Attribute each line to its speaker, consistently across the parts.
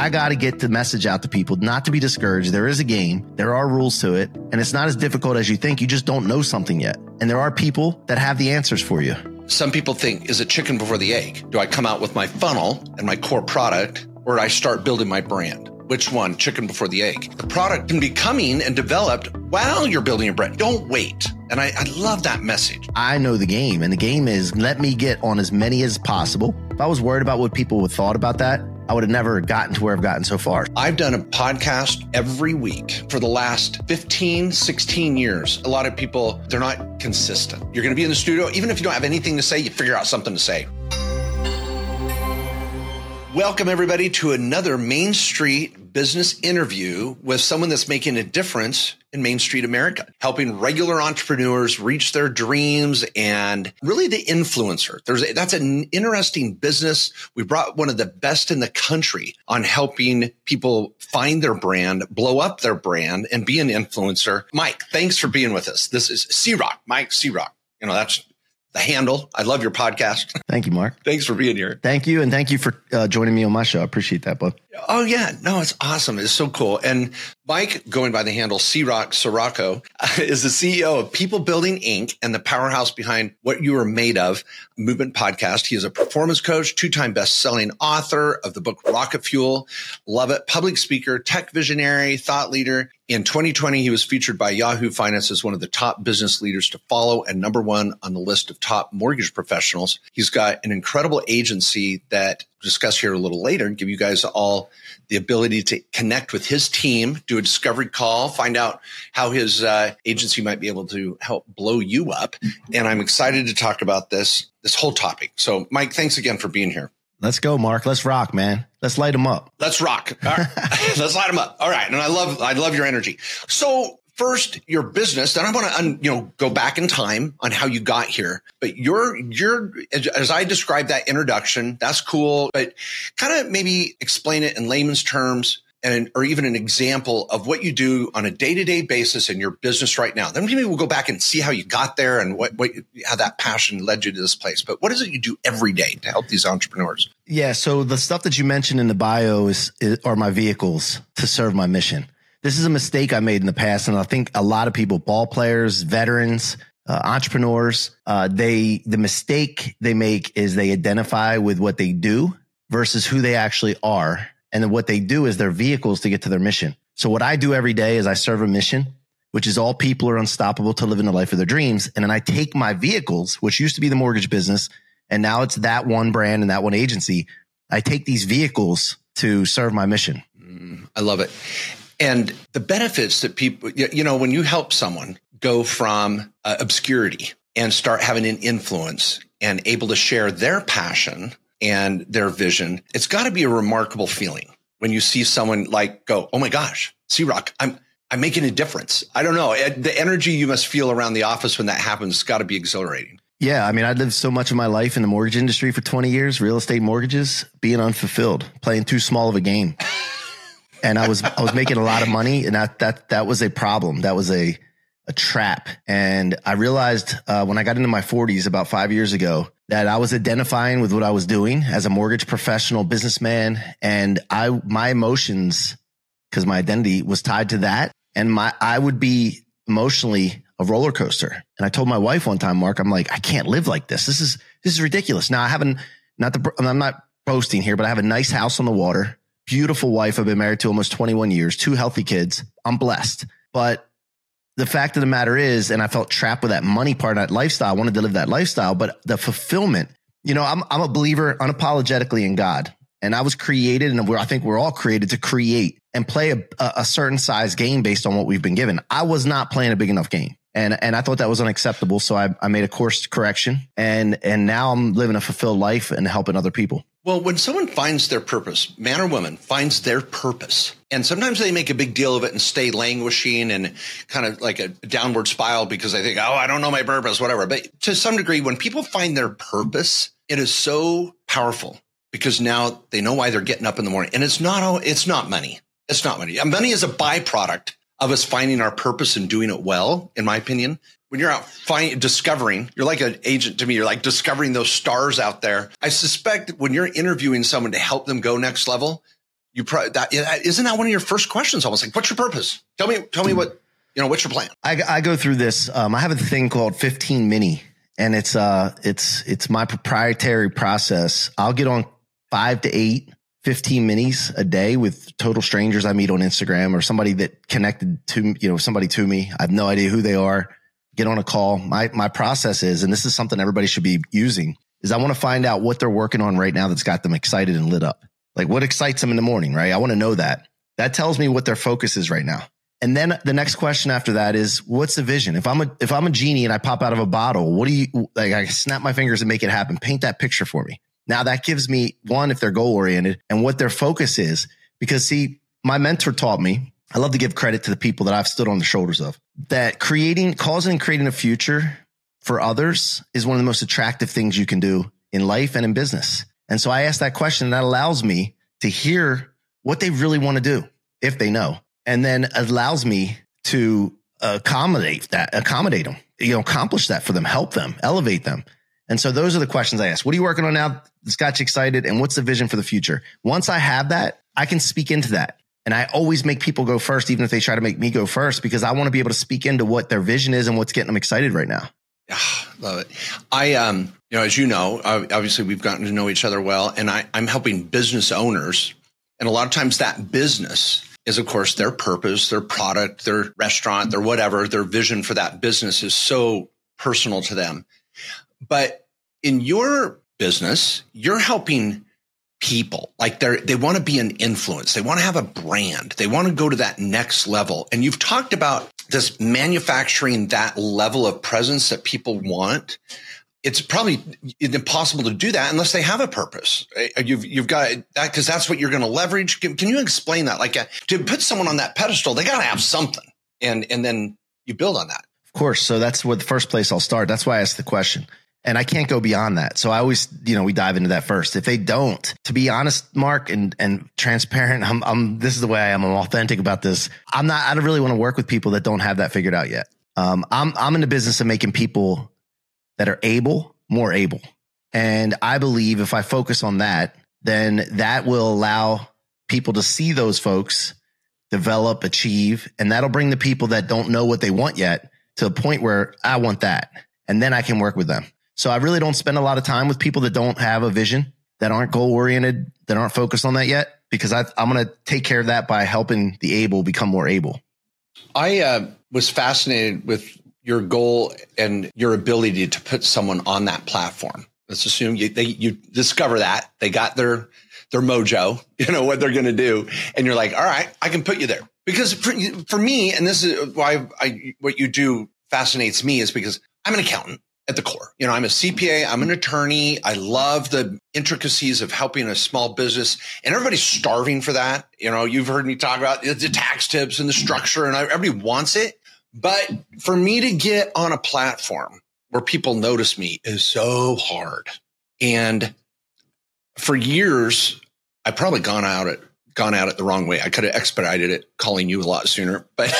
Speaker 1: I got to get the message out to people not to be discouraged. There is a game, there are rules to it, and it's not as difficult as you think. You just don't know something yet. And there are people that have the answers for you.
Speaker 2: Some people think, is it chicken before the egg? Do I come out with my funnel and my core product, or do I start building my brand? Which one? Chicken before the egg. The product can be coming and developed while you're building your brand. Don't wait. And I, I love that message.
Speaker 1: I know the game, and the game is let me get on as many as possible. If I was worried about what people would thought about that, I would have never gotten to where I've gotten so far.
Speaker 2: I've done a podcast every week for the last 15, 16 years. A lot of people, they're not consistent. You're going to be in the studio, even if you don't have anything to say, you figure out something to say. Welcome, everybody, to another Main Street business interview with someone that's making a difference in Main Street America, helping regular entrepreneurs reach their dreams and really the influencer. There's a, that's an interesting business. We brought one of the best in the country on helping people find their brand, blow up their brand, and be an influencer. Mike, thanks for being with us. This is C Rock, Mike C Rock. You know, that's the handle. I love your podcast.
Speaker 1: Thank you, Mark.
Speaker 2: Thanks for being here.
Speaker 1: Thank you. And thank you for uh, joining me on my show. I appreciate that, bud.
Speaker 2: Oh, yeah. No, it's awesome. It's so cool. And Mike, going by the handle C Rock Ciorrocco, is the CEO of People Building Inc. and the powerhouse behind What You Are Made Of Movement Podcast. He is a performance coach, two time best selling author of the book Rocket Fuel. Love it. Public speaker, tech visionary, thought leader. In 2020, he was featured by Yahoo Finance as one of the top business leaders to follow and number one on the list of top mortgage professionals. He's got an incredible agency that discuss here a little later and give you guys all the ability to connect with his team, do a discovery call, find out how his uh, agency might be able to help blow you up. And I'm excited to talk about this this whole topic. So, Mike, thanks again for being here.
Speaker 1: Let's go, Mark. Let's rock, man. Let's light them up.
Speaker 2: Let's rock. Let's light them up. All right. And I love, I love your energy. So first your business then i want to you know go back in time on how you got here but your your as i described that introduction that's cool but kind of maybe explain it in layman's terms and or even an example of what you do on a day-to-day basis in your business right now. Then maybe we'll go back and see how you got there and what, what how that passion led you to this place but what is it you do every day to help these entrepreneurs?
Speaker 1: Yeah so the stuff that you mentioned in the bio is, is are my vehicles to serve my mission this is a mistake I made in the past, and I think a lot of people, ball players, veterans, uh, entrepreneurs, uh, they the mistake they make is they identify with what they do versus who they actually are, and then what they do is their vehicles to get to their mission. So what I do every day is I serve a mission, which is all people are unstoppable to live in the life of their dreams, and then I take my vehicles, which used to be the mortgage business, and now it's that one brand and that one agency. I take these vehicles to serve my mission.
Speaker 2: Mm, I love it. And the benefits that people, you know, when you help someone go from uh, obscurity and start having an influence and able to share their passion and their vision, it's got to be a remarkable feeling when you see someone like go, Oh my gosh, C Rock, I'm, I'm making a difference. I don't know. The energy you must feel around the office when that happens has got to be exhilarating.
Speaker 1: Yeah. I mean, I lived so much of my life in the mortgage industry for 20 years, real estate mortgages, being unfulfilled, playing too small of a game and I was I was making a lot of money, and that that that was a problem. That was a a trap. And I realized uh, when I got into my 40s about five years ago that I was identifying with what I was doing as a mortgage professional, businessman, and I my emotions because my identity was tied to that, and my I would be emotionally a roller coaster. And I told my wife one time, Mark, I'm like, I can't live like this. This is this is ridiculous. Now I haven't not the I'm not boasting here, but I have a nice house on the water beautiful wife I've been married to almost 21 years, two healthy kids. I'm blessed. But the fact of the matter is, and I felt trapped with that money part that lifestyle. I wanted to live that lifestyle, but the fulfillment, you know, I'm, I'm a believer unapologetically in God. And I was created, and I think we're all created to create and play a, a certain size game based on what we've been given. I was not playing a big enough game and and I thought that was unacceptable. So I, I made a course correction, and and now I'm living a fulfilled life and helping other people.
Speaker 2: Well, when someone finds their purpose, man or woman finds their purpose, and sometimes they make a big deal of it and stay languishing and kind of like a downward spiral because they think, oh, I don't know my purpose, whatever. But to some degree, when people find their purpose, it is so powerful because now they know why they're getting up in the morning, and it's not it's not money. It's not money. Money is a byproduct of us finding our purpose and doing it well, in my opinion. When you're out finding, discovering, you're like an agent to me. You're like discovering those stars out there. I suspect when you're interviewing someone to help them go next level, you probably that isn't that one of your first questions? Almost like, what's your purpose? Tell me, tell me what you know. What's your plan?
Speaker 1: I, I go through this. Um, I have a thing called 15 Mini, and it's uh, it's it's my proprietary process. I'll get on five to eight 15 minis a day with total strangers I meet on Instagram or somebody that connected to, you know, somebody to me. I have no idea who they are. Get on a call. My, my process is, and this is something everybody should be using is I want to find out what they're working on right now that's got them excited and lit up. Like what excites them in the morning, right? I want to know that. That tells me what their focus is right now. And then the next question after that is what's the vision? If I'm a if I'm a genie and I pop out of a bottle, what do you like I snap my fingers and make it happen? Paint that picture for me. Now that gives me one, if they're goal oriented and what their focus is. Because see, my mentor taught me, I love to give credit to the people that I've stood on the shoulders of, that creating, causing and creating a future for others is one of the most attractive things you can do in life and in business. And so I asked that question and that allows me to hear what they really want to do if they know, and then allows me to accommodate that, accommodate them, you know, accomplish that for them, help them, elevate them. And so those are the questions I ask. What are you working on now that's got you excited? And what's the vision for the future? Once I have that, I can speak into that. And I always make people go first, even if they try to make me go first, because I want to be able to speak into what their vision is and what's getting them excited right now.
Speaker 2: Yeah, love it. I, um, you know, as you know, obviously we've gotten to know each other well, and I, I'm helping business owners. And a lot of times that business is, of course, their purpose, their product, their restaurant, their whatever, their vision for that business is so personal to them. But in your business, you're helping people. Like they're they want to be an influence. They want to have a brand. They want to go to that next level. And you've talked about this manufacturing that level of presence that people want. It's probably impossible to do that unless they have a purpose. You've you've got that because that's what you're going to leverage. Can, can, you explain that? Like uh, to put someone on that pedestal they got to have something. And and then you build on that.
Speaker 1: Of course. So that's what the first place i'll start. That's why i asked the question and I can't go beyond that. So I always, you know, we dive into that first. If they don't, to be honest, Mark, and and transparent, I'm, I'm this is the way I am. I'm authentic about this. I'm not. I don't really want to work with people that don't have that figured out yet. Um, I'm I'm in the business of making people that are able more able, and I believe if I focus on that, then that will allow people to see those folks develop, achieve, and that'll bring the people that don't know what they want yet to a point where I want that, and then I can work with them. So I really don't spend a lot of time with people that don't have a vision, that aren't goal oriented, that aren't focused on that yet, because I, am going to take care of that by helping the able become more able.
Speaker 2: I uh, was fascinated with your goal and your ability to put someone on that platform. Let's assume you, they, you discover that they got their their mojo, you know what they're going to do, and you're like, all right, I can put you there. Because for, for me, and this is why I what you do fascinates me is because I'm an accountant at the core. You know, I'm a CPA, I'm an attorney. I love the intricacies of helping a small business, and everybody's starving for that. You know, you've heard me talk about the tax tips and the structure, and everybody wants it. But for me to get on a platform where people notice me is so hard. And for years, I've probably gone out it gone at it the wrong way. I could have expedited it, calling you a lot sooner. But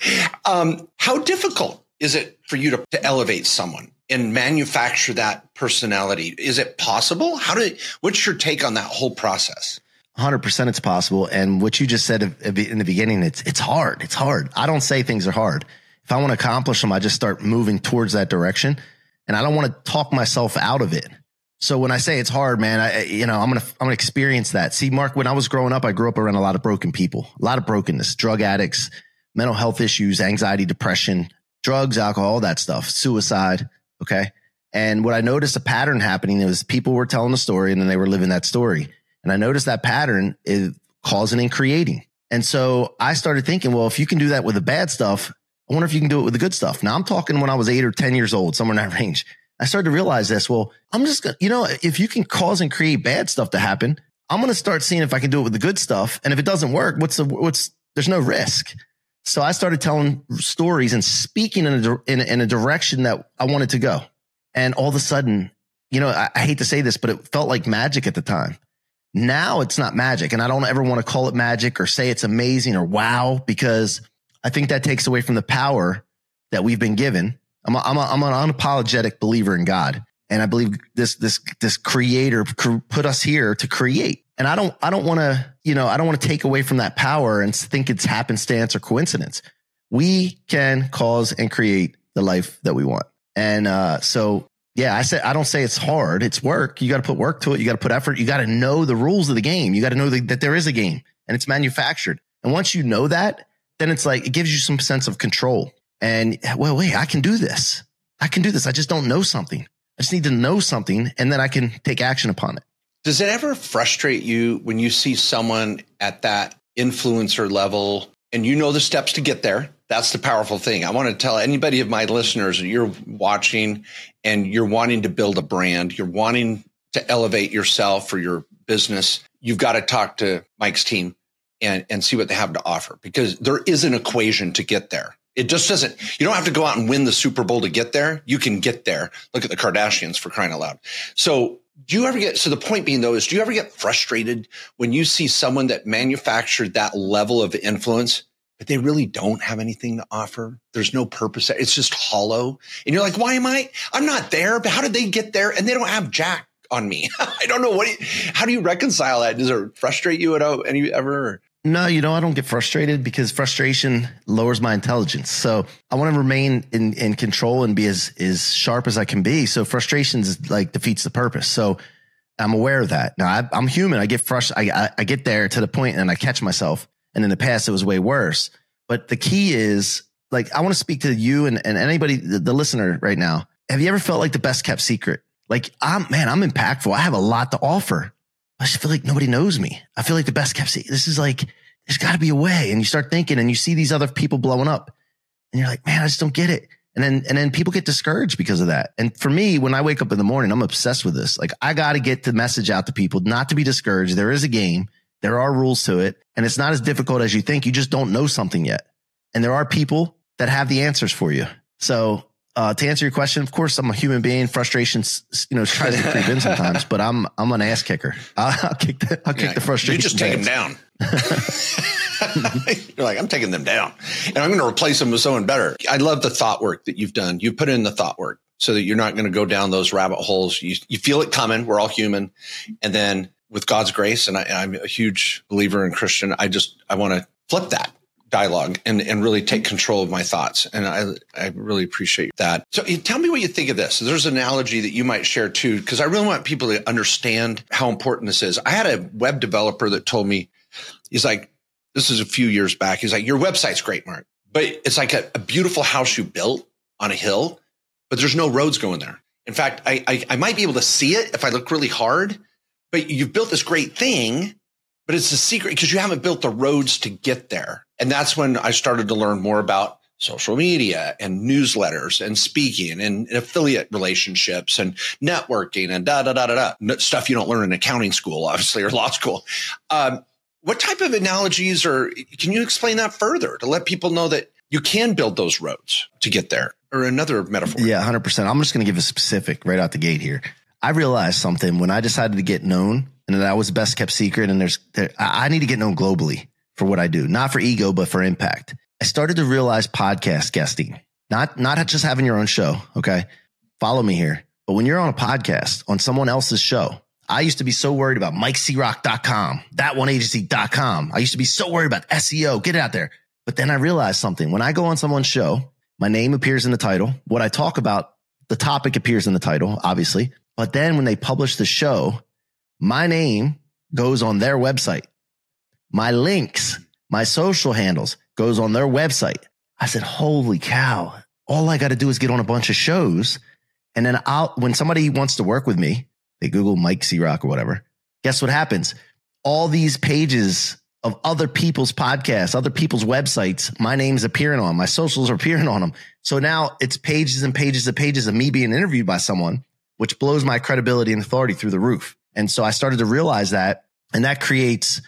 Speaker 2: um, how difficult is it for you to, to elevate someone? And manufacture that personality. Is it possible? How did, what's your take on that whole process?
Speaker 1: 100% it's possible. And what you just said in the beginning, it's, it's hard. It's hard. I don't say things are hard. If I want to accomplish them, I just start moving towards that direction and I don't want to talk myself out of it. So when I say it's hard, man, I, you know, I'm going to, I'm going to experience that. See, Mark, when I was growing up, I grew up around a lot of broken people, a lot of brokenness, drug addicts, mental health issues, anxiety, depression, drugs, alcohol, all that stuff, suicide. Okay. And what I noticed a pattern happening was people were telling a story and then they were living that story. And I noticed that pattern is causing and creating. And so I started thinking, well, if you can do that with the bad stuff, I wonder if you can do it with the good stuff. Now I'm talking when I was eight or 10 years old, somewhere in that range. I started to realize this. Well, I'm just gonna, you know, if you can cause and create bad stuff to happen, I'm going to start seeing if I can do it with the good stuff. And if it doesn't work, what's the, what's, there's no risk. So I started telling stories and speaking in a, in a, in a direction that I wanted to go. And all of a sudden, you know, I, I hate to say this, but it felt like magic at the time. Now it's not magic. And I don't ever want to call it magic or say it's amazing or wow, because I think that takes away from the power that we've been given. I'm, a, I'm, a, I'm an unapologetic believer in God. And I believe this, this, this creator put us here to create. And I don't, I don't want to you know, I don't want to take away from that power and think it's happenstance or coincidence. We can cause and create the life that we want. And uh, so, yeah, I said I don't say it's hard. It's work. You got to put work to it. You got to put effort. You got to know the rules of the game. You got to know the, that there is a game and it's manufactured. And once you know that, then it's like it gives you some sense of control. And well, wait, I can do this. I can do this. I just don't know something. I just need to know something, and then I can take action upon it.
Speaker 2: Does it ever frustrate you when you see someone at that influencer level and you know the steps to get there? That's the powerful thing. I want to tell anybody of my listeners that you're watching and you're wanting to build a brand, you're wanting to elevate yourself or your business, you've got to talk to Mike's team and, and see what they have to offer because there is an equation to get there. It just doesn't, you don't have to go out and win the Super Bowl to get there. You can get there. Look at the Kardashians for crying out loud. So do you ever get so the point being though is do you ever get frustrated when you see someone that manufactured that level of influence but they really don't have anything to offer? There's no purpose. It's just hollow. And you're like why am i i'm not there but how did they get there? And they don't have jack on me. I don't know what you, how do you reconcile that? Does it frustrate you at all? Any ever
Speaker 1: no, you know, I don't get frustrated because frustration lowers my intelligence. So I want to remain in, in control and be as, as sharp as I can be. So frustration is like defeats the purpose. So I'm aware of that. Now I, am human. I get frustrated. I, I get there to the point and I catch myself. And in the past, it was way worse. But the key is like, I want to speak to you and, and anybody, the, the listener right now. Have you ever felt like the best kept secret? Like I'm, man, I'm impactful. I have a lot to offer. I just feel like nobody knows me. I feel like the best kept secret. This is like, there's got to be a way. And you start thinking and you see these other people blowing up and you're like, man, I just don't get it. And then, and then people get discouraged because of that. And for me, when I wake up in the morning, I'm obsessed with this. Like I got to get the message out to people not to be discouraged. There is a game. There are rules to it and it's not as difficult as you think. You just don't know something yet. And there are people that have the answers for you. So uh, to answer your question, of course, I'm a human being. Frustrations, you know, tries to creep in sometimes, but I'm I'm an ass kicker. I'll, I'll kick the I'll kick yeah, the frustration.
Speaker 2: You just take them down. You're like, I'm taking them down, and I'm going to replace them with someone better. I love the thought work that you've done. You put in the thought work so that you're not going to go down those rabbit holes. You you feel it coming. We're all human, and then with God's grace, and I, I'm a huge believer in Christian. I just I want to flip that dialogue and, and really take control of my thoughts. And I, I really appreciate that. So tell me what you think of this. There's an analogy that you might share too, because I really want people to understand how important this is. I had a web developer that told me, he's like, this is a few years back. He's like, your website's great, Mark, but it's like a, a beautiful house you built on a hill, but there's no roads going there. In fact, I, I, I might be able to see it if I look really hard, but you've built this great thing but it's a secret because you haven't built the roads to get there. And that's when I started to learn more about social media and newsletters and speaking and, affiliate relationships and networking and da da da da da stuff you don't learn in accounting school, obviously, or law school. Um, what type of analogies or can you explain that further to let people know that you can build those roads to get there or another metaphor?
Speaker 1: Yeah, 100%. I'm just going to give a specific right out the gate here. I realized something when I decided to get known and that I was best kept secret. And there's, there, I need to get known globally for what I do, not for ego, but for impact. I started to realize podcast guesting, not, not just having your own show. Okay. Follow me here. But when you're on a podcast on someone else's show, I used to be so worried about MikeCroc.com, that one agency.com. I used to be so worried about SEO, get it out there. But then I realized something. When I go on someone's show, my name appears in the title. What I talk about, the topic appears in the title, obviously. But then when they publish the show, my name goes on their website. My links, my social handles goes on their website. I said, holy cow. All I got to do is get on a bunch of shows. And then I'll, when somebody wants to work with me, they Google Mike C Rock or whatever. Guess what happens? All these pages of other people's podcasts, other people's websites, my name's appearing on, my socials are appearing on them. So now it's pages and pages and pages of me being interviewed by someone, which blows my credibility and authority through the roof. And so I started to realize that, and that creates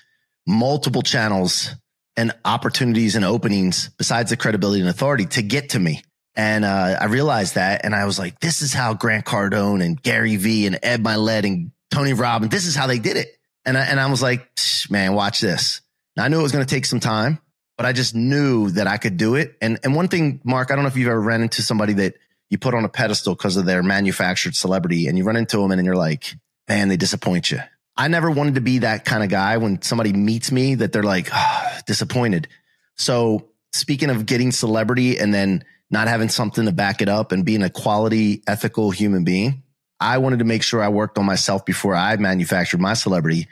Speaker 1: multiple channels and opportunities and openings besides the credibility and authority to get to me. And uh, I realized that, and I was like, "This is how Grant Cardone and Gary Vee and Ed Mylett and Tony Robbins. This is how they did it." And I, and I was like, "Man, watch this." I knew it was going to take some time, but I just knew that I could do it. And and one thing, Mark, I don't know if you've ever ran into somebody that you put on a pedestal because of their manufactured celebrity, and you run into them, and you're like, man, they disappoint you. I never wanted to be that kind of guy when somebody meets me that they're like oh, disappointed. So speaking of getting celebrity and then not having something to back it up and being a quality, ethical human being, I wanted to make sure I worked on myself before I manufactured my celebrity,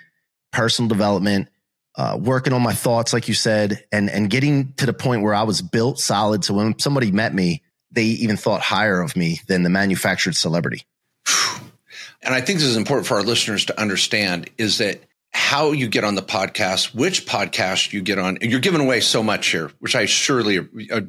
Speaker 1: personal development, uh, working on my thoughts, like you said, and and getting to the point where I was built solid. So when somebody met me, they even thought higher of me than the manufactured celebrity.
Speaker 2: And I think this is important for our listeners to understand is that how you get on the podcast, which podcast you get on. You're giving away so much here, which I surely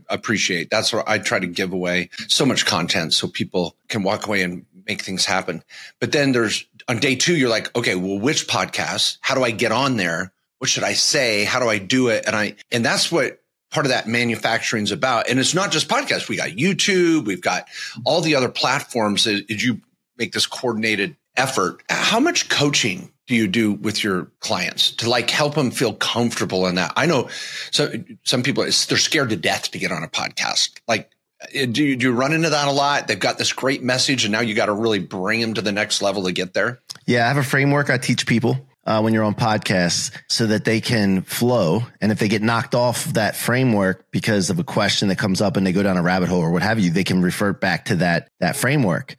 Speaker 2: appreciate. That's what I try to give away so much content so people can walk away and make things happen. But then there's on day two, you're like, okay, well, which podcast? How do I get on there? What should I say? How do I do it? And I, and that's what part of that manufacturing is about. And it's not just podcasts. We got YouTube. We've got all the other platforms that you make this coordinated effort. How much coaching do you do with your clients to like help them feel comfortable in that? I know so some people they're scared to death to get on a podcast. Like uh, do you, do you run into that a lot? They've got this great message and now you got to really bring them to the next level to get there.
Speaker 1: Yeah, I have a framework I teach people uh, when you're on podcasts so that they can flow. And if they get knocked off that framework because of a question that comes up and they go down a rabbit hole or what have you, they can revert back to that, that framework.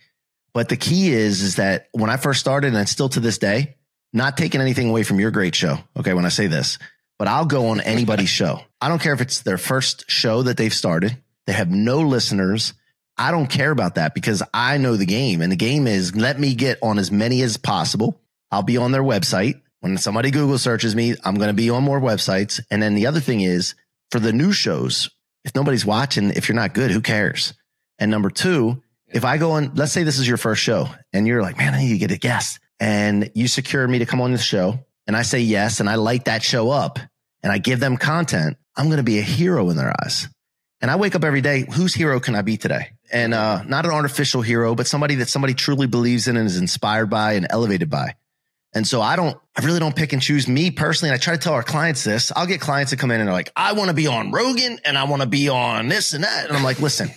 Speaker 1: But the key is, is that when I first started and still to this day, not taking anything away from your great show. Okay. When I say this, but I'll go on anybody's show. I don't care if it's their first show that they've started. They have no listeners. I don't care about that because I know the game and the game is let me get on as many as possible. I'll be on their website. When somebody Google searches me, I'm going to be on more websites. And then the other thing is for the new shows, if nobody's watching, if you're not good, who cares? And number two, if I go on, let's say this is your first show and you're like, man, I need to get a guest and you secure me to come on the show and I say yes and I light that show up and I give them content, I'm going to be a hero in their eyes. And I wake up every day, whose hero can I be today? And uh, not an artificial hero, but somebody that somebody truly believes in and is inspired by and elevated by. And so I don't, I really don't pick and choose me personally. And I try to tell our clients this. I'll get clients that come in and they're like, I want to be on Rogan and I want to be on this and that. And I'm like, listen,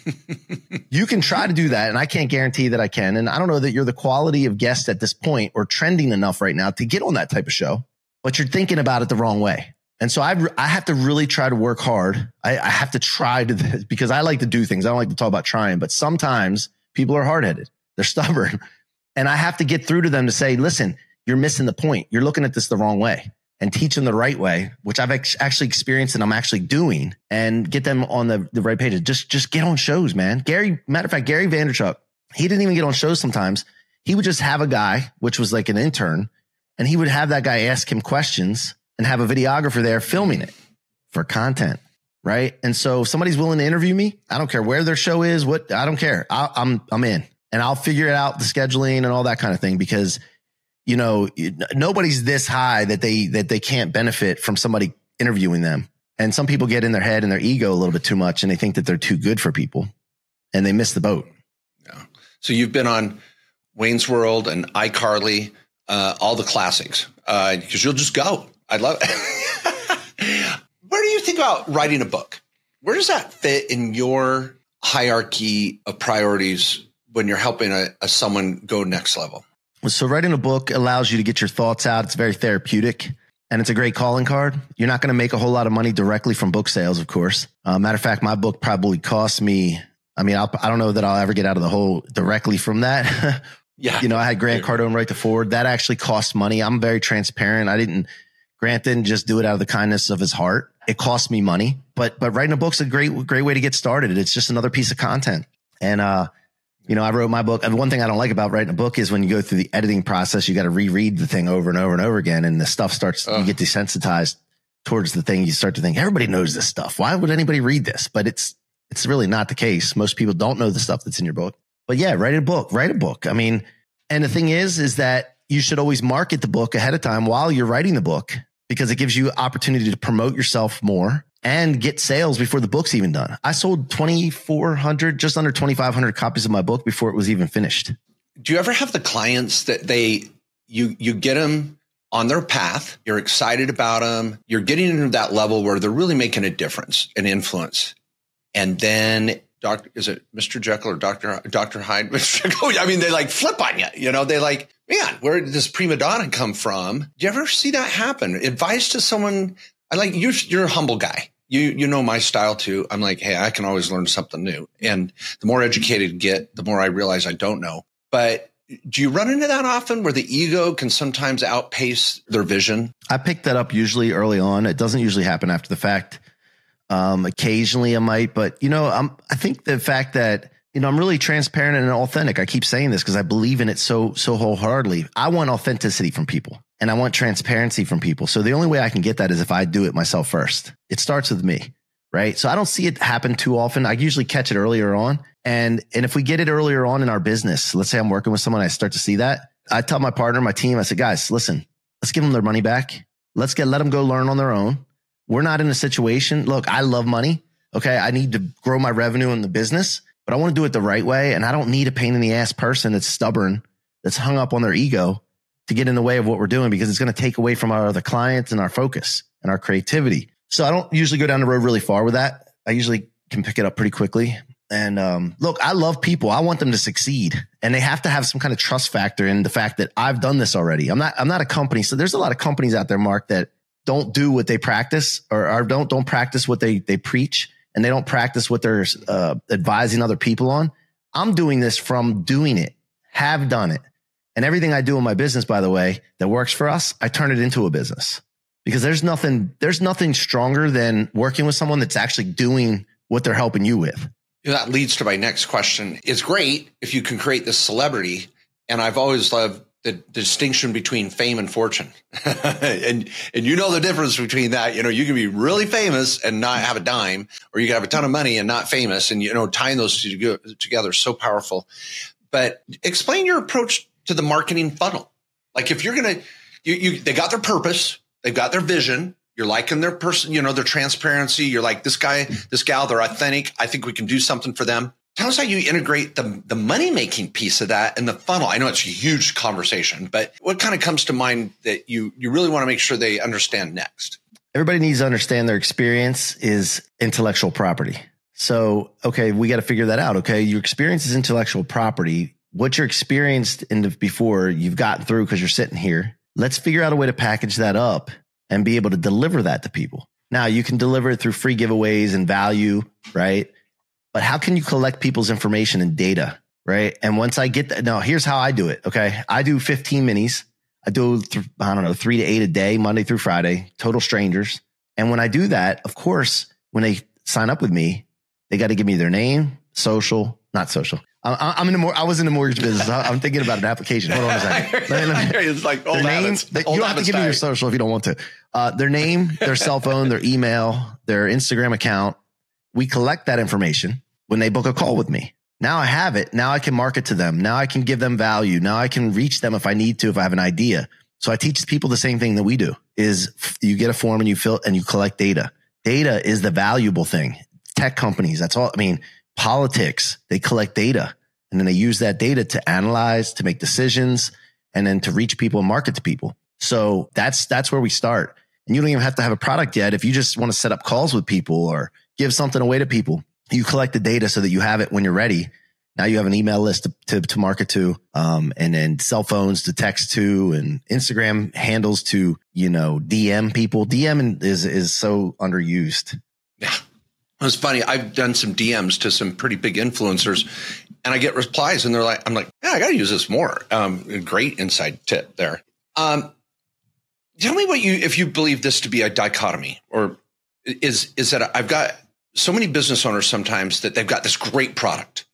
Speaker 1: you can try to do that. And I can't guarantee that I can. And I don't know that you're the quality of guest at this point or trending enough right now to get on that type of show, but you're thinking about it the wrong way. And so I, I have to really try to work hard. I, I have to try to, because I like to do things. I don't like to talk about trying, but sometimes people are hard headed. They're stubborn. And I have to get through to them to say, listen, you're missing the point. You're looking at this the wrong way and teach them the right way, which I've ex- actually experienced and I'm actually doing and get them on the, the right page. Just, just get on shows, man. Gary, matter of fact, Gary Vaynerchuk, he didn't even get on shows sometimes. He would just have a guy, which was like an intern, and he would have that guy ask him questions and have a videographer there filming it for content. Right. And so if somebody's willing to interview me, I don't care where their show is, what I don't care. I, I'm, I'm in and I'll figure it out the scheduling and all that kind of thing because you know, nobody's this high that they that they can't benefit from somebody interviewing them. And some people get in their head and their ego a little bit too much, and they think that they're too good for people, and they miss the boat.
Speaker 2: Yeah. So you've been on Wayne's World and iCarly, uh, all the classics, because uh, you'll just go. I'd love it. Where do you think about writing a book? Where does that fit in your hierarchy of priorities when you're helping a, a someone go next level?
Speaker 1: So writing a book allows you to get your thoughts out. It's very therapeutic and it's a great calling card. You're not going to make a whole lot of money directly from book sales, of course. Uh, matter of fact, my book probably cost me. I mean, I'll, I do not know that I'll ever get out of the hole directly from that. yeah. You know, I had Grant Cardone write the forward. That actually cost money. I'm very transparent. I didn't, Grant didn't just do it out of the kindness of his heart. It cost me money, but, but writing a book's a great, great way to get started. It's just another piece of content. And, uh, you know, I wrote my book. And one thing I don't like about writing a book is when you go through the editing process, you got to reread the thing over and over and over again. And the stuff starts, you get desensitized towards the thing. You start to think everybody knows this stuff. Why would anybody read this? But it's, it's really not the case. Most people don't know the stuff that's in your book. But yeah, write a book, write a book. I mean, and the thing is, is that you should always market the book ahead of time while you're writing the book because it gives you opportunity to promote yourself more and get sales before the book's even done. I sold 2,400, just under 2,500 copies of my book before it was even finished.
Speaker 2: Do you ever have the clients that they, you, you get them on their path, you're excited about them, you're getting into that level where they're really making a difference, an influence. And then Doctor, is it Mr. Jekyll or Doctor Doctor Hyde? I mean, they like flip on you. You know, they like, man, where did this prima donna come from? Do you ever see that happen? Advice to someone. I like you. You're a humble guy. You you know my style too. I'm like, hey, I can always learn something new. And the more educated get, the more I realize I don't know. But do you run into that often where the ego can sometimes outpace their vision?
Speaker 1: I picked that up usually early on. It doesn't usually happen after the fact. Um, occasionally I might, but you know, I'm, I think the fact that, you know, I'm really transparent and authentic. I keep saying this because I believe in it so, so wholeheartedly. I want authenticity from people and I want transparency from people. So the only way I can get that is if I do it myself first. It starts with me, right? So I don't see it happen too often. I usually catch it earlier on. And, and if we get it earlier on in our business, let's say I'm working with someone, I start to see that. I tell my partner, my team, I said, guys, listen, let's give them their money back. Let's get, let them go learn on their own. We're not in a situation. Look, I love money. Okay. I need to grow my revenue in the business, but I want to do it the right way. And I don't need a pain in the ass person that's stubborn, that's hung up on their ego to get in the way of what we're doing because it's going to take away from our other clients and our focus and our creativity. So I don't usually go down the road really far with that. I usually can pick it up pretty quickly. And um, look, I love people. I want them to succeed, and they have to have some kind of trust factor in the fact that I've done this already. I'm not. I'm not a company. So there's a lot of companies out there, Mark, that don't do what they practice or, or don't don't practice what they they preach and they don't practice what they're uh, advising other people on. I'm doing this from doing it, have done it. And everything I do in my business, by the way, that works for us, I turn it into a business because there's nothing, there's nothing stronger than working with someone that's actually doing what they're helping you with.
Speaker 2: That leads to my next question. It's great if you can create this celebrity. And I've always loved the, the distinction between fame and fortune. and and you know the difference between that. You know, you can be really famous and not have a dime, or you can have a ton of money and not famous. And you know, tying those two together is so powerful. But explain your approach to the marketing funnel. Like if you're gonna you, you they got their purpose, they've got their vision, you're liking their person, you know, their transparency. You're like, this guy, this gal, they're authentic. I think we can do something for them. Tell us how you integrate the, the money making piece of that and the funnel. I know it's a huge conversation, but what kind of comes to mind that you, you really want to make sure they understand next?
Speaker 1: Everybody needs to understand their experience is intellectual property. So, okay, we got to figure that out. Okay. Your experience is intellectual property. What you're experienced in the, before you've gotten through because you're sitting here. Let's figure out a way to package that up and be able to deliver that to people. Now you can deliver it through free giveaways and value, right? but how can you collect people's information and data? Right. And once I get that, now here's how I do it. Okay. I do 15 minis. I do, th- I don't know, three to eight a day, Monday through Friday, total strangers. And when I do that, of course, when they sign up with me, they got to give me their name, social, not social. I, I'm in the more. I was in the mortgage business. I'm thinking about an application. Hold on a second. Let me, let me,
Speaker 2: it's like old
Speaker 1: their
Speaker 2: name.
Speaker 1: They, you don't have to give me your social if you don't want to. Uh, their name, their cell phone, their email, their Instagram account. We collect that information when they book a call with me. Now I have it. Now I can market to them. Now I can give them value. Now I can reach them if I need to, if I have an idea. So I teach people the same thing that we do is you get a form and you fill and you collect data. Data is the valuable thing. Tech companies, that's all. I mean, politics, they collect data and then they use that data to analyze, to make decisions and then to reach people and market to people. So that's, that's where we start. And you don't even have to have a product yet. If you just want to set up calls with people or give something away to people, you collect the data so that you have it when you're ready. Now you have an email list to, to, to market to, um, and then cell phones to text to and Instagram handles to, you know, DM people. DM is, is so underused.
Speaker 2: It's funny. I've done some DMs to some pretty big influencers and I get replies and they're like, I'm like, yeah, I got to use this more. Um, great inside tip there. Um, tell me what you, if you believe this to be a dichotomy or is, is that I've got so many business owners sometimes that they've got this great product.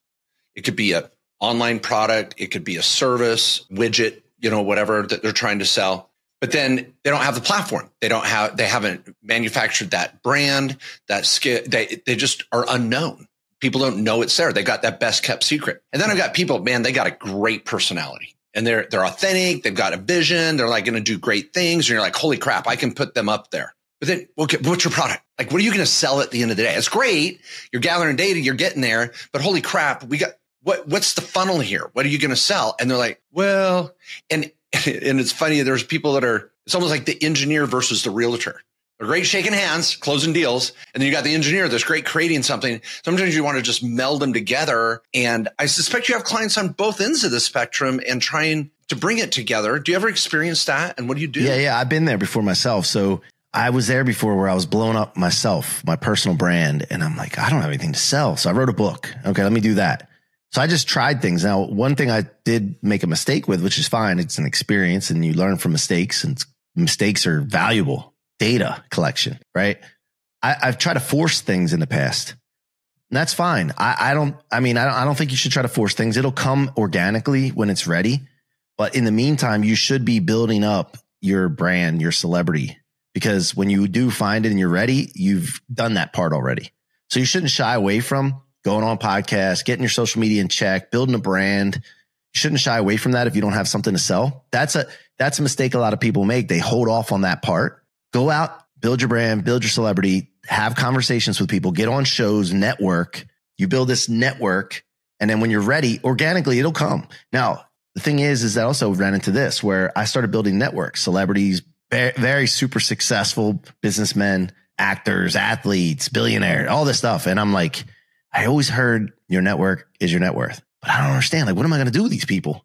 Speaker 2: It could be a online product, it could be a service, widget, you know, whatever that they're trying to sell. But then they don't have the platform. They don't have they haven't manufactured that brand, that skill. They they just are unknown. People don't know it's there. They got that best kept secret. And then I've got people, man, they got a great personality and they're they're authentic. They've got a vision. They're like going to do great things. And you're like, holy crap, I can put them up there. But then, okay, what's your product? Like, what are you going to sell at the end of the day? It's great. You're gathering data. You're getting there. But holy crap, we got what? What's the funnel here? What are you going to sell? And they're like, well, and and it's funny. There's people that are. It's almost like the engineer versus the realtor. They're great shaking hands, closing deals. And then you got the engineer that's great creating something. Sometimes you want to just meld them together. And I suspect you have clients on both ends of the spectrum and trying to bring it together. Do you ever experience that? And what do you do?
Speaker 1: Yeah, yeah. I've been there before myself. So I was there before where I was blowing up myself, my personal brand. And I'm like, I don't have anything to sell. So I wrote a book. Okay, let me do that. So I just tried things. Now, one thing I did make a mistake with, which is fine. It's an experience and you learn from mistakes and mistakes are valuable data collection, right? I, have tried to force things in the past. And that's fine. I, I don't, I mean, I don't, I don't think you should try to force things. It'll come organically when it's ready. But in the meantime, you should be building up your brand, your celebrity, because when you do find it and you're ready, you've done that part already. So you shouldn't shy away from going on podcasts, getting your social media in check, building a brand. You shouldn't shy away from that if you don't have something to sell. That's a, that's a mistake a lot of people make. They hold off on that part go out, build your brand, build your celebrity, have conversations with people, get on shows, network. You build this network. And then when you're ready, organically, it'll come. Now, the thing is, is that also ran into this where I started building networks, celebrities, very super successful businessmen, actors, athletes, billionaires, all this stuff. And I'm like, I always heard your network is your net worth, but I don't understand. Like, what am I going to do with these people?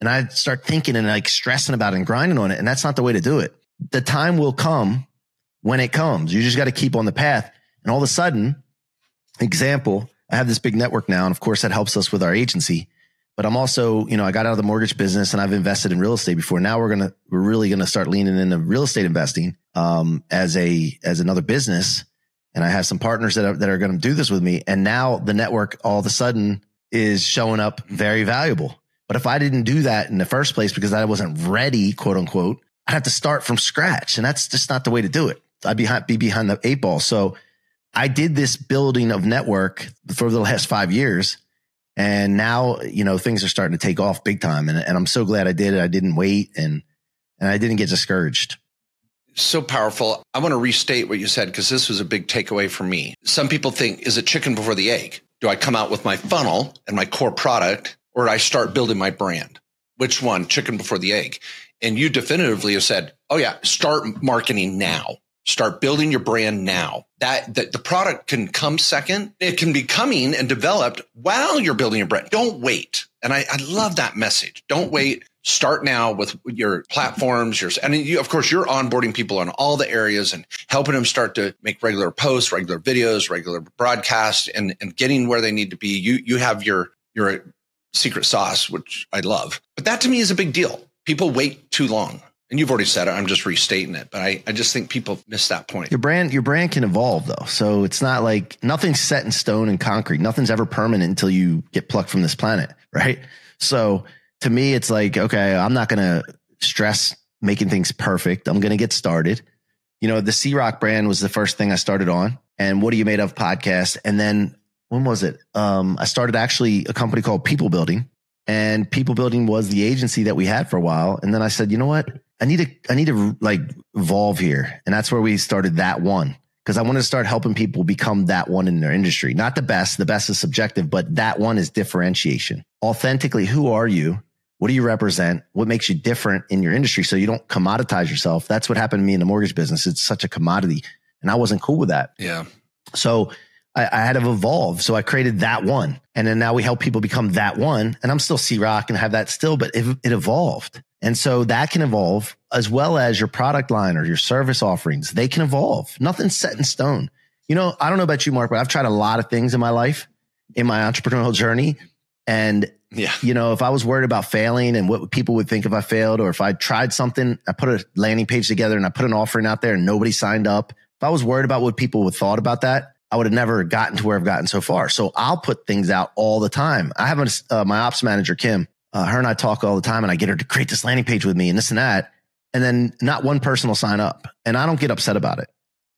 Speaker 1: And I start thinking and like stressing about it and grinding on it. And that's not the way to do it the time will come when it comes. You just got to keep on the path. And all of a sudden, example, I have this big network now. And of course, that helps us with our agency. But I'm also, you know, I got out of the mortgage business and I've invested in real estate before. Now we're going to, we're really going to start leaning into real estate investing, um, as a, as another business. And I have some partners that are, that are going to do this with me. And now the network all of a sudden is showing up very valuable. But if I didn't do that in the first place because I wasn't ready, quote unquote, I'd have to start from scratch. And that's just not the way to do it. I'd be, be behind the eight ball. So I did this building of network for the last five years. And now, you know, things are starting to take off big time. And, and I'm so glad I did it. I didn't wait and, and I didn't get discouraged.
Speaker 2: So powerful. I want to restate what you said because this was a big takeaway for me. Some people think, is it chicken before the egg? Do I come out with my funnel and my core product or I start building my brand? Which one, chicken before the egg? And you definitively have said, oh yeah, start marketing now. Start building your brand now. That, that the product can come second. It can be coming and developed while you're building your brand. Don't wait. And I, I love that message. Don't wait. Start now with your platforms. Your, and you, of course, you're onboarding people on all the areas and helping them start to make regular posts, regular videos, regular broadcasts and, and getting where they need to be. You, you have your, your secret sauce, which I love. But that to me is a big deal people wait too long. And you've already said it. I'm just restating it, but I, I just think people miss that point.
Speaker 1: Your brand, your brand can evolve though. So it's not like nothing's set in stone and concrete. Nothing's ever permanent until you get plucked from this planet. Right. So to me, it's like, okay, I'm not going to stress making things perfect. I'm going to get started. You know, the C Rock brand was the first thing I started on. And what are you made of podcast? And then when was it? Um, I started actually a company called People Building and people building was the agency that we had for a while. And then I said, you know what? I need to, I need to like evolve here. And that's where we started that one because I wanted to start helping people become that one in their industry. Not the best. The best is subjective, but that one is differentiation. Authentically, who are you? What do you represent? What makes you different in your industry? So you don't commoditize yourself. That's what happened to me in the mortgage business. It's such a commodity and I wasn't cool with that.
Speaker 2: Yeah.
Speaker 1: So I, I, had to evolve. So I created that one. And then now we help people become that one. And I'm still C Rock and have that still, but it, it evolved. And so that can evolve as well as your product line or your service offerings. They can evolve. Nothing's set in stone. You know, I don't know about you, Mark, but I've tried a lot of things in my life, in my entrepreneurial journey. And, yeah. you know, if I was worried about failing and what people would think if I failed, or if I tried something, I put a landing page together and I put an offering out there and nobody signed up. If I was worried about what people would thought about that, I would have never gotten to where I've gotten so far. So I'll put things out all the time. I have a, uh, my ops manager, Kim, uh, her and I talk all the time and I get her to create this landing page with me and this and that. And then not one person will sign up and I don't get upset about it.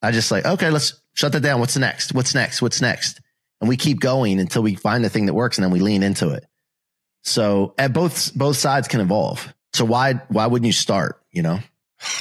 Speaker 1: I just like, okay, let's shut that down. What's next? What's next? What's next? And we keep going until we find the thing that works and then we lean into it. So at both, both sides can evolve. So why, why wouldn't you start? You know?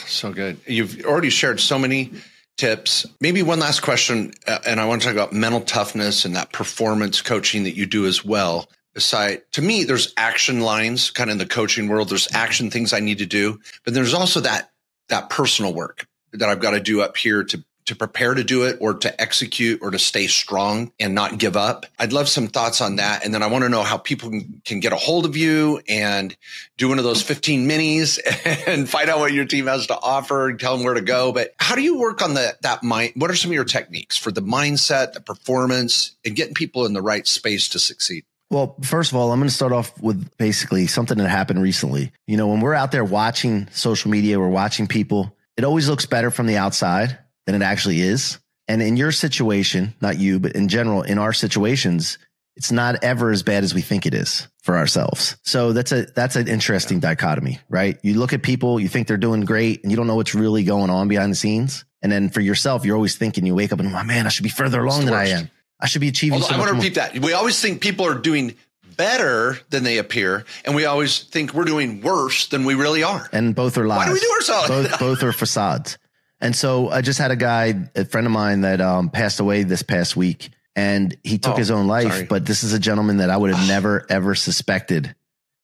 Speaker 2: So good. You've already shared so many tips. Maybe one last question, uh, and I want to talk about mental toughness and that performance coaching that you do as well. Beside, to me, there's action lines kind of in the coaching world. There's action things I need to do, but there's also that that personal work. that I've got to do up here to to prepare to do it or to execute or to stay strong and not give up. I'd love some thoughts on that. And then I want to know how people can, get a hold of you and do one of those 15 minis and find out what your team has to offer and tell them where to go. But how do you work on the, that mind? What are some of your techniques for the mindset, the performance and getting people in the right space to succeed?
Speaker 1: Well, first of all, I'm going to start off with basically something that happened recently. You know, when we're out there watching social media, we're watching people, it always looks better from the outside than it actually is. And in your situation, not you, but in general, in our situations, it's not ever as bad as we think it is for ourselves. So that's a that's an interesting yeah. dichotomy, right? You look at people, you think they're doing great, and you don't know what's really going on behind the scenes. And then for yourself, you're always thinking, you wake up and, oh man, I should be further along than I am. I should be achieving.
Speaker 2: Although, so I want to repeat that. We always think people are doing better than they appear, and we always think we're doing worse than we really are.
Speaker 1: And both are lies.
Speaker 2: Why do we do ourselves?
Speaker 1: Both, both are facades. And so I just had a guy, a friend of mine that um, passed away this past week and he took oh, his own life. Sorry. But this is a gentleman that I would have never, ever suspected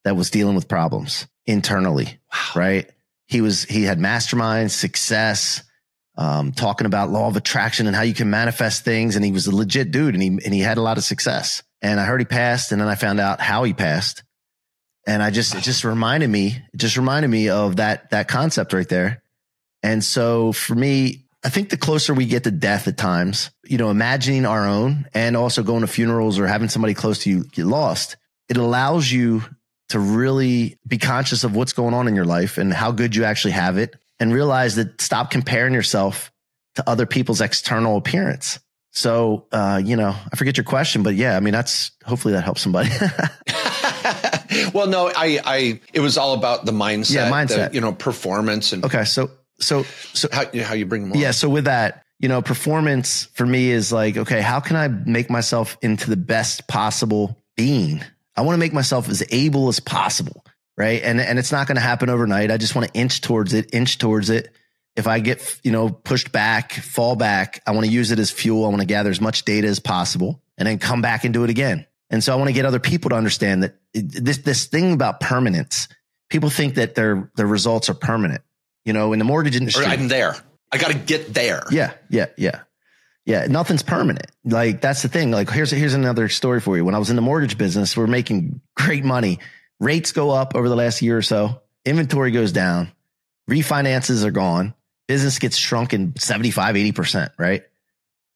Speaker 1: that was dealing with problems internally. Wow. Right. He was, he had mastermind success, um, talking about law of attraction and how you can manifest things. And he was a legit dude and he, and he had a lot of success. And I heard he passed and then I found out how he passed. And I just, it just reminded me, it just reminded me of that, that concept right there and so for me, I think the closer we get to death at times, you know, imagining our own and also going to funerals or having somebody close to you get lost, it allows you to really be conscious of what's going on in your life and how good you actually have it and realize that stop comparing yourself to other people's external appearance. So, uh, you know, I forget your question, but yeah, I mean, that's hopefully that helps somebody.
Speaker 2: well, no, I, I, it was all about the mindset,
Speaker 1: yeah, mindset,
Speaker 2: the, you know, performance and
Speaker 1: okay. So so so
Speaker 2: how how you bring them
Speaker 1: on. Yeah, so with that, you know, performance for me is like, okay, how can I make myself into the best possible being? I want to make myself as able as possible, right? And and it's not going to happen overnight. I just want to inch towards it, inch towards it. If I get, you know, pushed back, fall back, I want to use it as fuel. I want to gather as much data as possible and then come back and do it again. And so I want to get other people to understand that this this thing about permanence, people think that their their results are permanent. You know, in the mortgage industry,
Speaker 2: or I'm there. I got to get there.
Speaker 1: Yeah, yeah, yeah, yeah. Nothing's permanent. Like that's the thing. Like here's here's another story for you. When I was in the mortgage business, we're making great money. Rates go up over the last year or so. Inventory goes down. Refinances are gone. Business gets shrunken 75, 80%, right?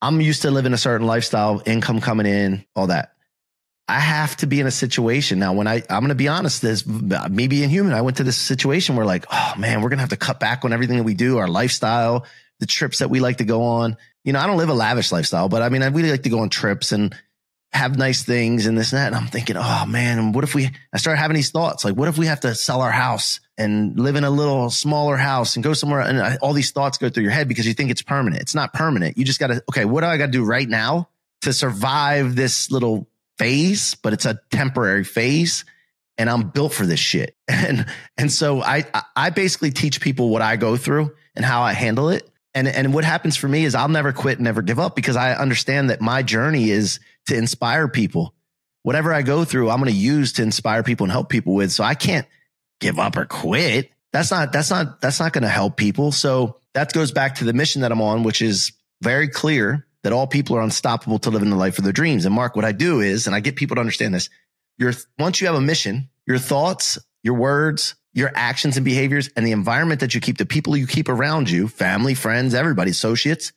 Speaker 1: I'm used to living a certain lifestyle, income coming in, all that. I have to be in a situation now when I, I'm going to be honest, this, me being human, I went to this situation where like, oh man, we're going to have to cut back on everything that we do, our lifestyle, the trips that we like to go on. You know, I don't live a lavish lifestyle, but I mean, I really like to go on trips and have nice things and this and that. And I'm thinking, oh man, what if we, I start having these thoughts like, what if we have to sell our house and live in a little smaller house and go somewhere? And I, all these thoughts go through your head because you think it's permanent. It's not permanent. You just got to, okay, what do I got to do right now to survive this little phase, but it's a temporary phase. And I'm built for this shit. And, and so I, I basically teach people what I go through and how I handle it. And, and what happens for me is I'll never quit, and never give up because I understand that my journey is to inspire people. Whatever I go through, I'm going to use to inspire people and help people with. So I can't give up or quit. That's not, that's not, that's not going to help people. So that goes back to the mission that I'm on, which is very clear that all people are unstoppable to live in the life of their dreams. And Mark, what I do is, and I get people to understand this, your, once you have a mission, your thoughts, your words, your actions and behaviors and the environment that you keep, the people you keep around you, family, friends, everybody, associates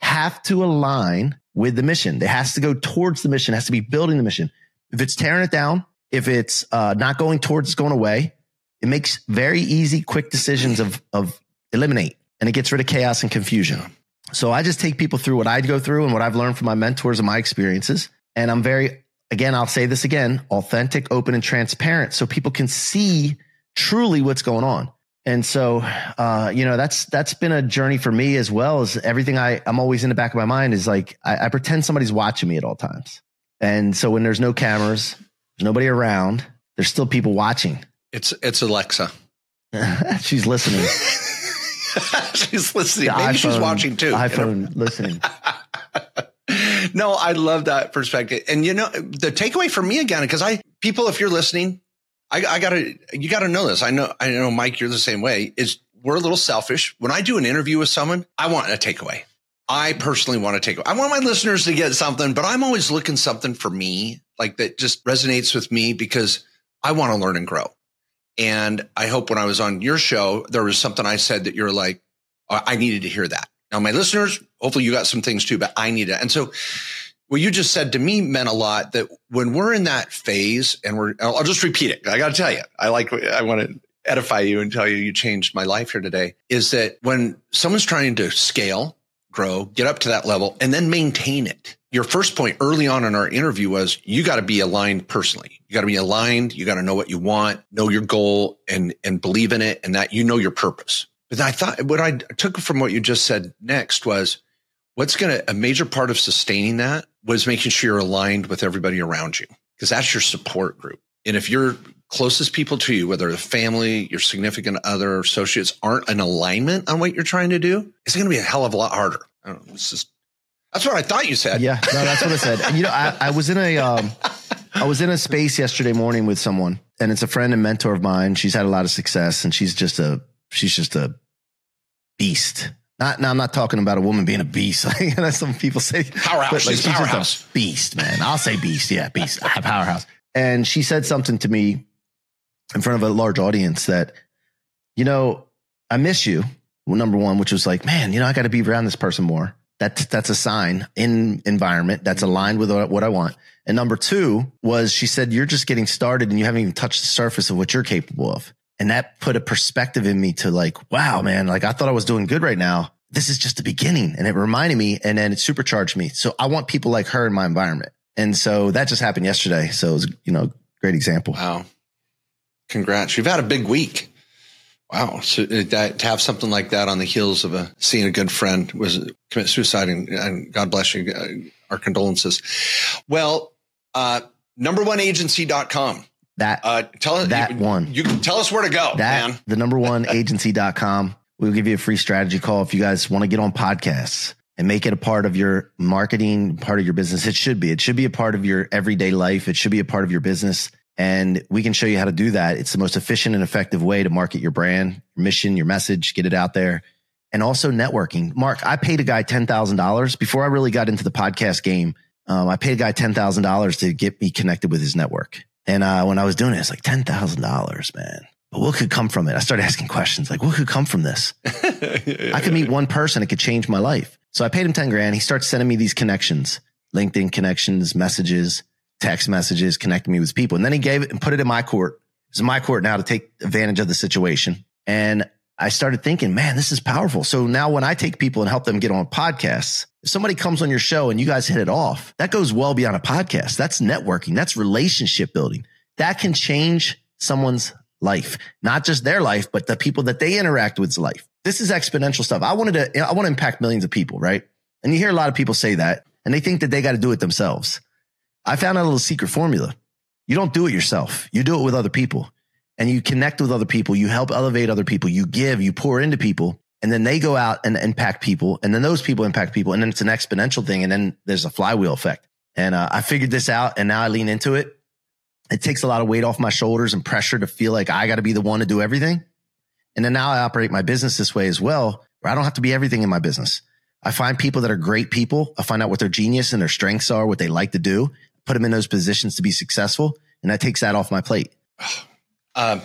Speaker 1: have to align with the mission. It has to go towards the mission, it has to be building the mission. If it's tearing it down, if it's uh, not going towards, it's going away, it makes very easy, quick decisions of, of eliminate and it gets rid of chaos and confusion. So I just take people through what I'd go through and what I've learned from my mentors and my experiences. And I'm very, again, I'll say this again, authentic, open and transparent so people can see truly what's going on. And so, uh, you know, that's, that's been a journey for me as well as everything I, I'm always in the back of my mind is like, I, I pretend somebody's watching me at all times. And so when there's no cameras, there's nobody around, there's still people watching.
Speaker 2: It's, it's Alexa.
Speaker 1: She's listening.
Speaker 2: she's listening. Maybe iPhone, she's watching too.
Speaker 1: iPhone listening.
Speaker 2: no, I love that perspective. And you know, the takeaway for me again, because I people, if you're listening, I, I gotta you gotta know this. I know I know Mike, you're the same way, is we're a little selfish. When I do an interview with someone, I want a takeaway. I personally want to take, I want my listeners to get something, but I'm always looking something for me, like that just resonates with me because I want to learn and grow. And I hope when I was on your show, there was something I said that you're like, I needed to hear that. Now, my listeners, hopefully you got some things too, but I need it. And so what you just said to me meant a lot that when we're in that phase and we're, I'll just repeat it. I got to tell you, I like, I want to edify you and tell you you changed my life here today is that when someone's trying to scale grow, get up to that level, and then maintain it. Your first point early on in our interview was you got to be aligned personally. You got to be aligned. You got to know what you want, know your goal and, and believe in it and that you know your purpose. But I thought what I took from what you just said next was what's going to, a major part of sustaining that was making sure you're aligned with everybody around you because that's your support group. And if your closest people to you, whether the family, your significant other, associates aren't in alignment on what you're trying to do, it's going to be a hell of a lot harder. I don't know. It's just, that's what I thought you said.
Speaker 1: Yeah, no, that's what I said. And, you know, I, I was in a, um, I was in a space yesterday morning with someone, and it's a friend and mentor of mine. She's had a lot of success, and she's just a, she's just a beast. Not now. I'm not talking about a woman being a beast. Like some people say
Speaker 2: powerhouse. But like, she's, she's powerhouse.
Speaker 1: beast, man. I'll say beast. Yeah, beast. powerhouse. And she said something to me in front of a large audience that, you know, I miss you. Well, number one, which was like, man, you know, I got to be around this person more. That's that's a sign in environment that's mm-hmm. aligned with what I want. And number two was she said, you're just getting started and you haven't even touched the surface of what you're capable of. And that put a perspective in me to like, wow, man, like I thought I was doing good right now. This is just the beginning. And it reminded me and then it supercharged me. So I want people like her in my environment. And so that just happened yesterday. So it was, you know, great example.
Speaker 2: Wow. Congrats. You've had a big week. Wow. So uh, that, to have something like that on the heels of a seeing a good friend was commit suicide and, and God bless you. Uh, our condolences. Well, uh, number one agency.com.
Speaker 1: That, uh, tell us that
Speaker 2: you,
Speaker 1: one.
Speaker 2: You can tell us where to go,
Speaker 1: that,
Speaker 2: man.
Speaker 1: The number one agency.com. We'll give you a free strategy call if you guys want to get on podcasts and make it a part of your marketing, part of your business. It should be. It should be a part of your everyday life. It should be a part of your business. And we can show you how to do that. It's the most efficient and effective way to market your brand, your mission, your message, get it out there. And also networking. Mark, I paid a guy $10,000 before I really got into the podcast game. Um, I paid a guy $10,000 to get me connected with his network. And uh, when I was doing it, it's like $10,000, man. But what could come from it? I started asking questions like, what could come from this? I could meet one person. It could change my life. So I paid him 10 grand. He starts sending me these connections, LinkedIn connections, messages text messages, connecting me with people. And then he gave it and put it in my court. It's my court now to take advantage of the situation. And I started thinking, man, this is powerful. So now when I take people and help them get on podcasts, if somebody comes on your show and you guys hit it off, that goes well beyond a podcast. That's networking. That's relationship building. That can change someone's life, not just their life, but the people that they interact with's life. This is exponential stuff. I wanted to, I want to impact millions of people, right? And you hear a lot of people say that and they think that they got to do it themselves. I found out a little secret formula. You don't do it yourself. You do it with other people and you connect with other people. You help elevate other people. You give, you pour into people and then they go out and impact people. And then those people impact people. And then it's an exponential thing. And then there's a flywheel effect. And uh, I figured this out and now I lean into it. It takes a lot of weight off my shoulders and pressure to feel like I got to be the one to do everything. And then now I operate my business this way as well, where I don't have to be everything in my business. I find people that are great people. I find out what their genius and their strengths are, what they like to do put them in those positions to be successful. And that takes that off my plate.
Speaker 2: Um,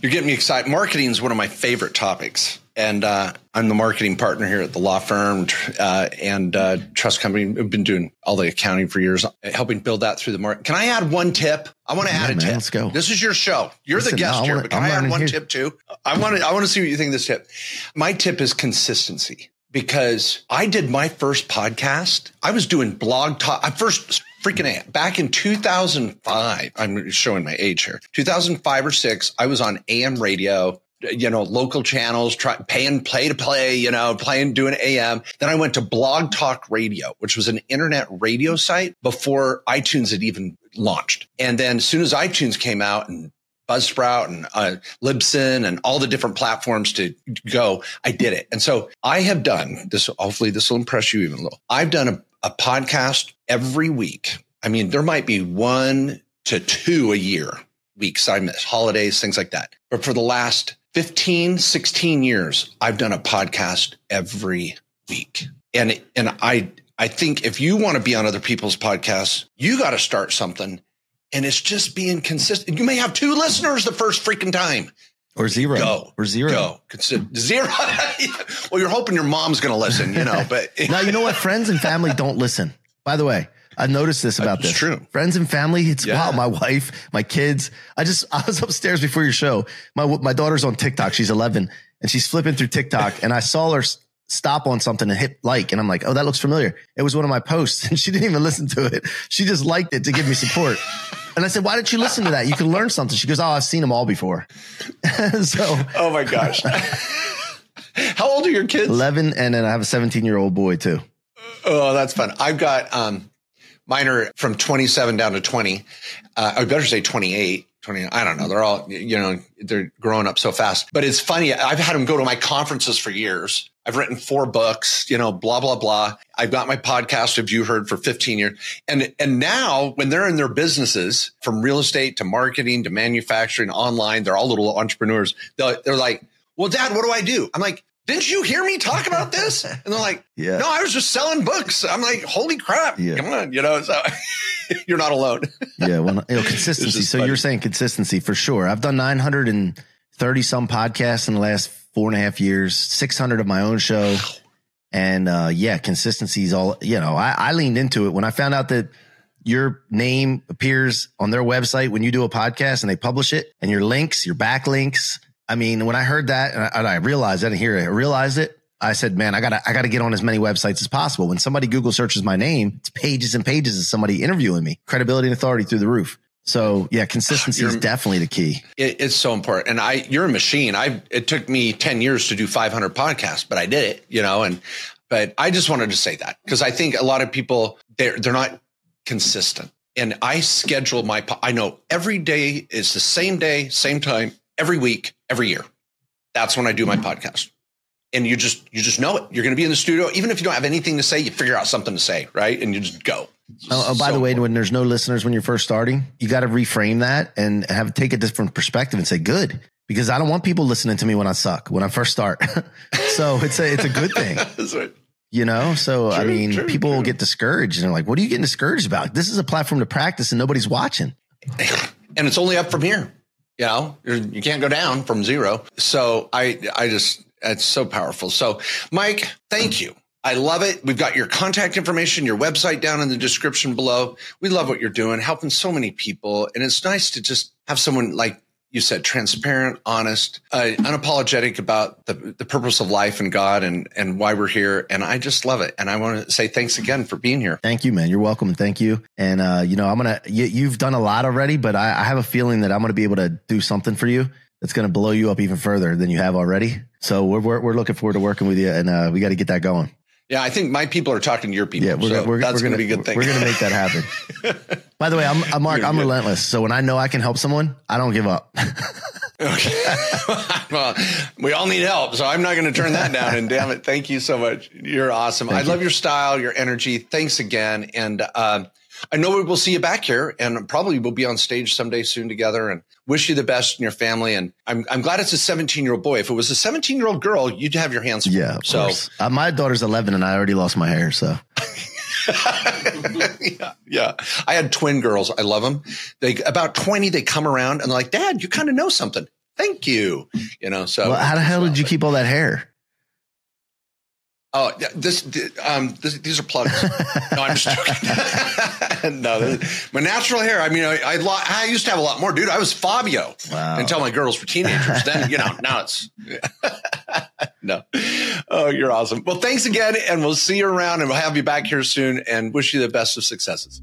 Speaker 2: you're getting me excited. Marketing is one of my favorite topics. And uh, I'm the marketing partner here at the law firm uh, and uh, trust company. We've been doing all the accounting for years, helping build that through the market. Can I add one tip? I want to yeah, add a man, tip.
Speaker 1: Let's go.
Speaker 2: This is your show. You're Listen, the guest no, here, but can I'm i add one here. tip too? I want to. I want to see what you think of this tip. My tip is consistency because I did my first podcast. I was doing blog talk. I first freaking back in 2005. I'm showing my age here. 2005 or six. I was on AM radio. You know, local channels, try, paying play to play, you know, playing, doing AM. Then I went to Blog Talk Radio, which was an internet radio site before iTunes had even launched. And then as soon as iTunes came out and Buzzsprout and uh, Libsyn and all the different platforms to go, I did it. And so I have done this. Hopefully, this will impress you even a little. I've done a, a podcast every week. I mean, there might be one to two a year weeks I miss, holidays, things like that. But for the last 15, 16 years, I've done a podcast every week. And, and I, I think if you want to be on other people's podcasts, you got to start something. And it's just being consistent. You may have two listeners the first freaking time.
Speaker 1: Or zero.
Speaker 2: Go.
Speaker 1: Or zero.
Speaker 2: Go. Consider zero. well, you're hoping your mom's going to listen, you know, but
Speaker 1: now you know what? Friends and family don't listen. By the way, I've noticed this about
Speaker 2: It's
Speaker 1: this.
Speaker 2: true.
Speaker 1: Friends and family. It's
Speaker 2: Yeah.
Speaker 1: wow. My wife, my kids. I just I was upstairs before your show. My my daughter's on TikTok. She's 11 and she's flipping through TikTok and I saw her stop on something and hit like and I'm like, oh, that looks familiar. It was one of my posts and she didn't even listen to it. She just liked it to give me support. And I said, why didn't you listen to that? You can learn something. She goes, oh, I've seen them all before. so
Speaker 2: oh my gosh. How old are your kids?
Speaker 1: 11 and then I have a 17 year old boy too.
Speaker 2: Oh, that's fun. I've got um mine are from 27 down to 20. Uh, I better say 28. 20, I don't know. They're all, you know, they're growing up so fast. But it's funny. I've had them go to my conferences for years. I've written four books, you know, blah, blah, blah. I've got my podcast, have you heard, for 15 years. And, and now when they're in their businesses from real estate to marketing to manufacturing online, they're all little entrepreneurs. They're, they're like, well, dad, what do I do? I'm like, didn't you hear me talk about this? And they're like,
Speaker 1: Yeah.
Speaker 2: no, I was just selling books. I'm like, holy crap.
Speaker 1: Yeah.
Speaker 2: Come on. You know, so you're not alone.
Speaker 1: Yeah, well, you know, consistency. So
Speaker 2: funny.
Speaker 1: you're saying consistency for sure. I've done 930 some podcasts in the last four and a half years, 600 of my own show. And uh, yeah, consistency is all, you know, I, I leaned into it when I found out that your name appears on their website when you do a podcast and they publish it and your links, your backlinks. I mean, when I heard that and I, and I realized, I didn't hear it, I realized it. I said, man, I gotta, I gotta get on as many websites as possible. When somebody Google searches my name, it's pages and pages of somebody interviewing me, credibility and authority through the roof. So yeah, consistency is
Speaker 2: You're-
Speaker 1: definitely the key.
Speaker 2: It, it's so important. And I, you're a machine. I, it took me 10 years to do 500 podcasts, but I did it, you know, and, but I just wanted to say that because I think a lot of people, they're, they're not consistent. And I schedule my, I know every day is the same day, same time, every week, every year. That's when I do my podcast. And you just, you just know it. You're going to be in the studio. Even if you don't have anything to say, you figure out something to say, right? And you just go.
Speaker 1: Oh, oh, by
Speaker 2: So
Speaker 1: the way, when there's no listeners when you're first starting, you got to reframe that and have take a different perspective and say good because I don't want people listening to me when I suck when I first start. so it's a it's a good thing,
Speaker 2: That's right.
Speaker 1: you know. So I mean,
Speaker 2: true,
Speaker 1: people
Speaker 2: true.
Speaker 1: get discouraged and they're like, "What are you getting discouraged about? This is a platform to practice and nobody's watching."
Speaker 2: and it's only up from here. You know, You're- you can't go down from zero. So I, I just, it's so powerful. So Mike, thank you. I love it. We've got your contact information, your website down in the description below. We love what you're doing, helping so many people. And it's nice to just have someone like you said, transparent, honest, uh, unapologetic about the, the purpose of life and God and, and why we're here. And I just love it. And I want to say thanks again for being here.
Speaker 1: Thank you, man. You're welcome. and Thank you. And uh, you know, I'm gonna. You, you've done a lot already, but I, I have a feeling that I'm gonna be able to do something for you that's gonna blow you up even further than you have already. So we're we're, we're looking forward to working with you, and uh, we got to get that going.
Speaker 2: Yeah, I think my people are talking to your people.
Speaker 1: Yeah, we're,
Speaker 2: so
Speaker 1: we're,
Speaker 2: that's
Speaker 1: we're
Speaker 2: going
Speaker 1: gonna
Speaker 2: be a good thing.
Speaker 1: We're gonna make that happen. By the way, I'm, I'm Mark.
Speaker 2: You're
Speaker 1: I'm
Speaker 2: good.
Speaker 1: relentless. So when I know I can help someone, I don't give up.
Speaker 2: Okay. well, we all need help, so I'm not going to turn that down. And damn it, thank you so much. You're awesome. I
Speaker 1: you.
Speaker 2: love your style, your energy. Thanks again. And uh, I know we will see you back here, and probably we'll be on stage someday soon together. And wish you the best in your family. And I'm I'm glad it's a 17 year old boy. If it was a 17 year old girl, you'd have your hands full.
Speaker 1: yeah,
Speaker 2: so.
Speaker 1: Uh, my daughter's 11, and I already lost my hair. So
Speaker 2: yeah, yeah. I had twin girls. I love them. They about 20. They come around and they're like, Dad, you kind of know something. Thank you. You know. So
Speaker 1: well, how the hell did you keep all that hair?
Speaker 2: Oh, this, um, this, these are plugs. No, I'm just joking. no, my natural hair. I mean, I, I, I used to have a lot more, dude. I was Fabio
Speaker 1: Wow.
Speaker 2: until my girls were teenagers. then, you know, now it's no. Oh, you're awesome. Well, thanks again, and we'll see you around, and we'll have you back here soon. And wish you the best of successes.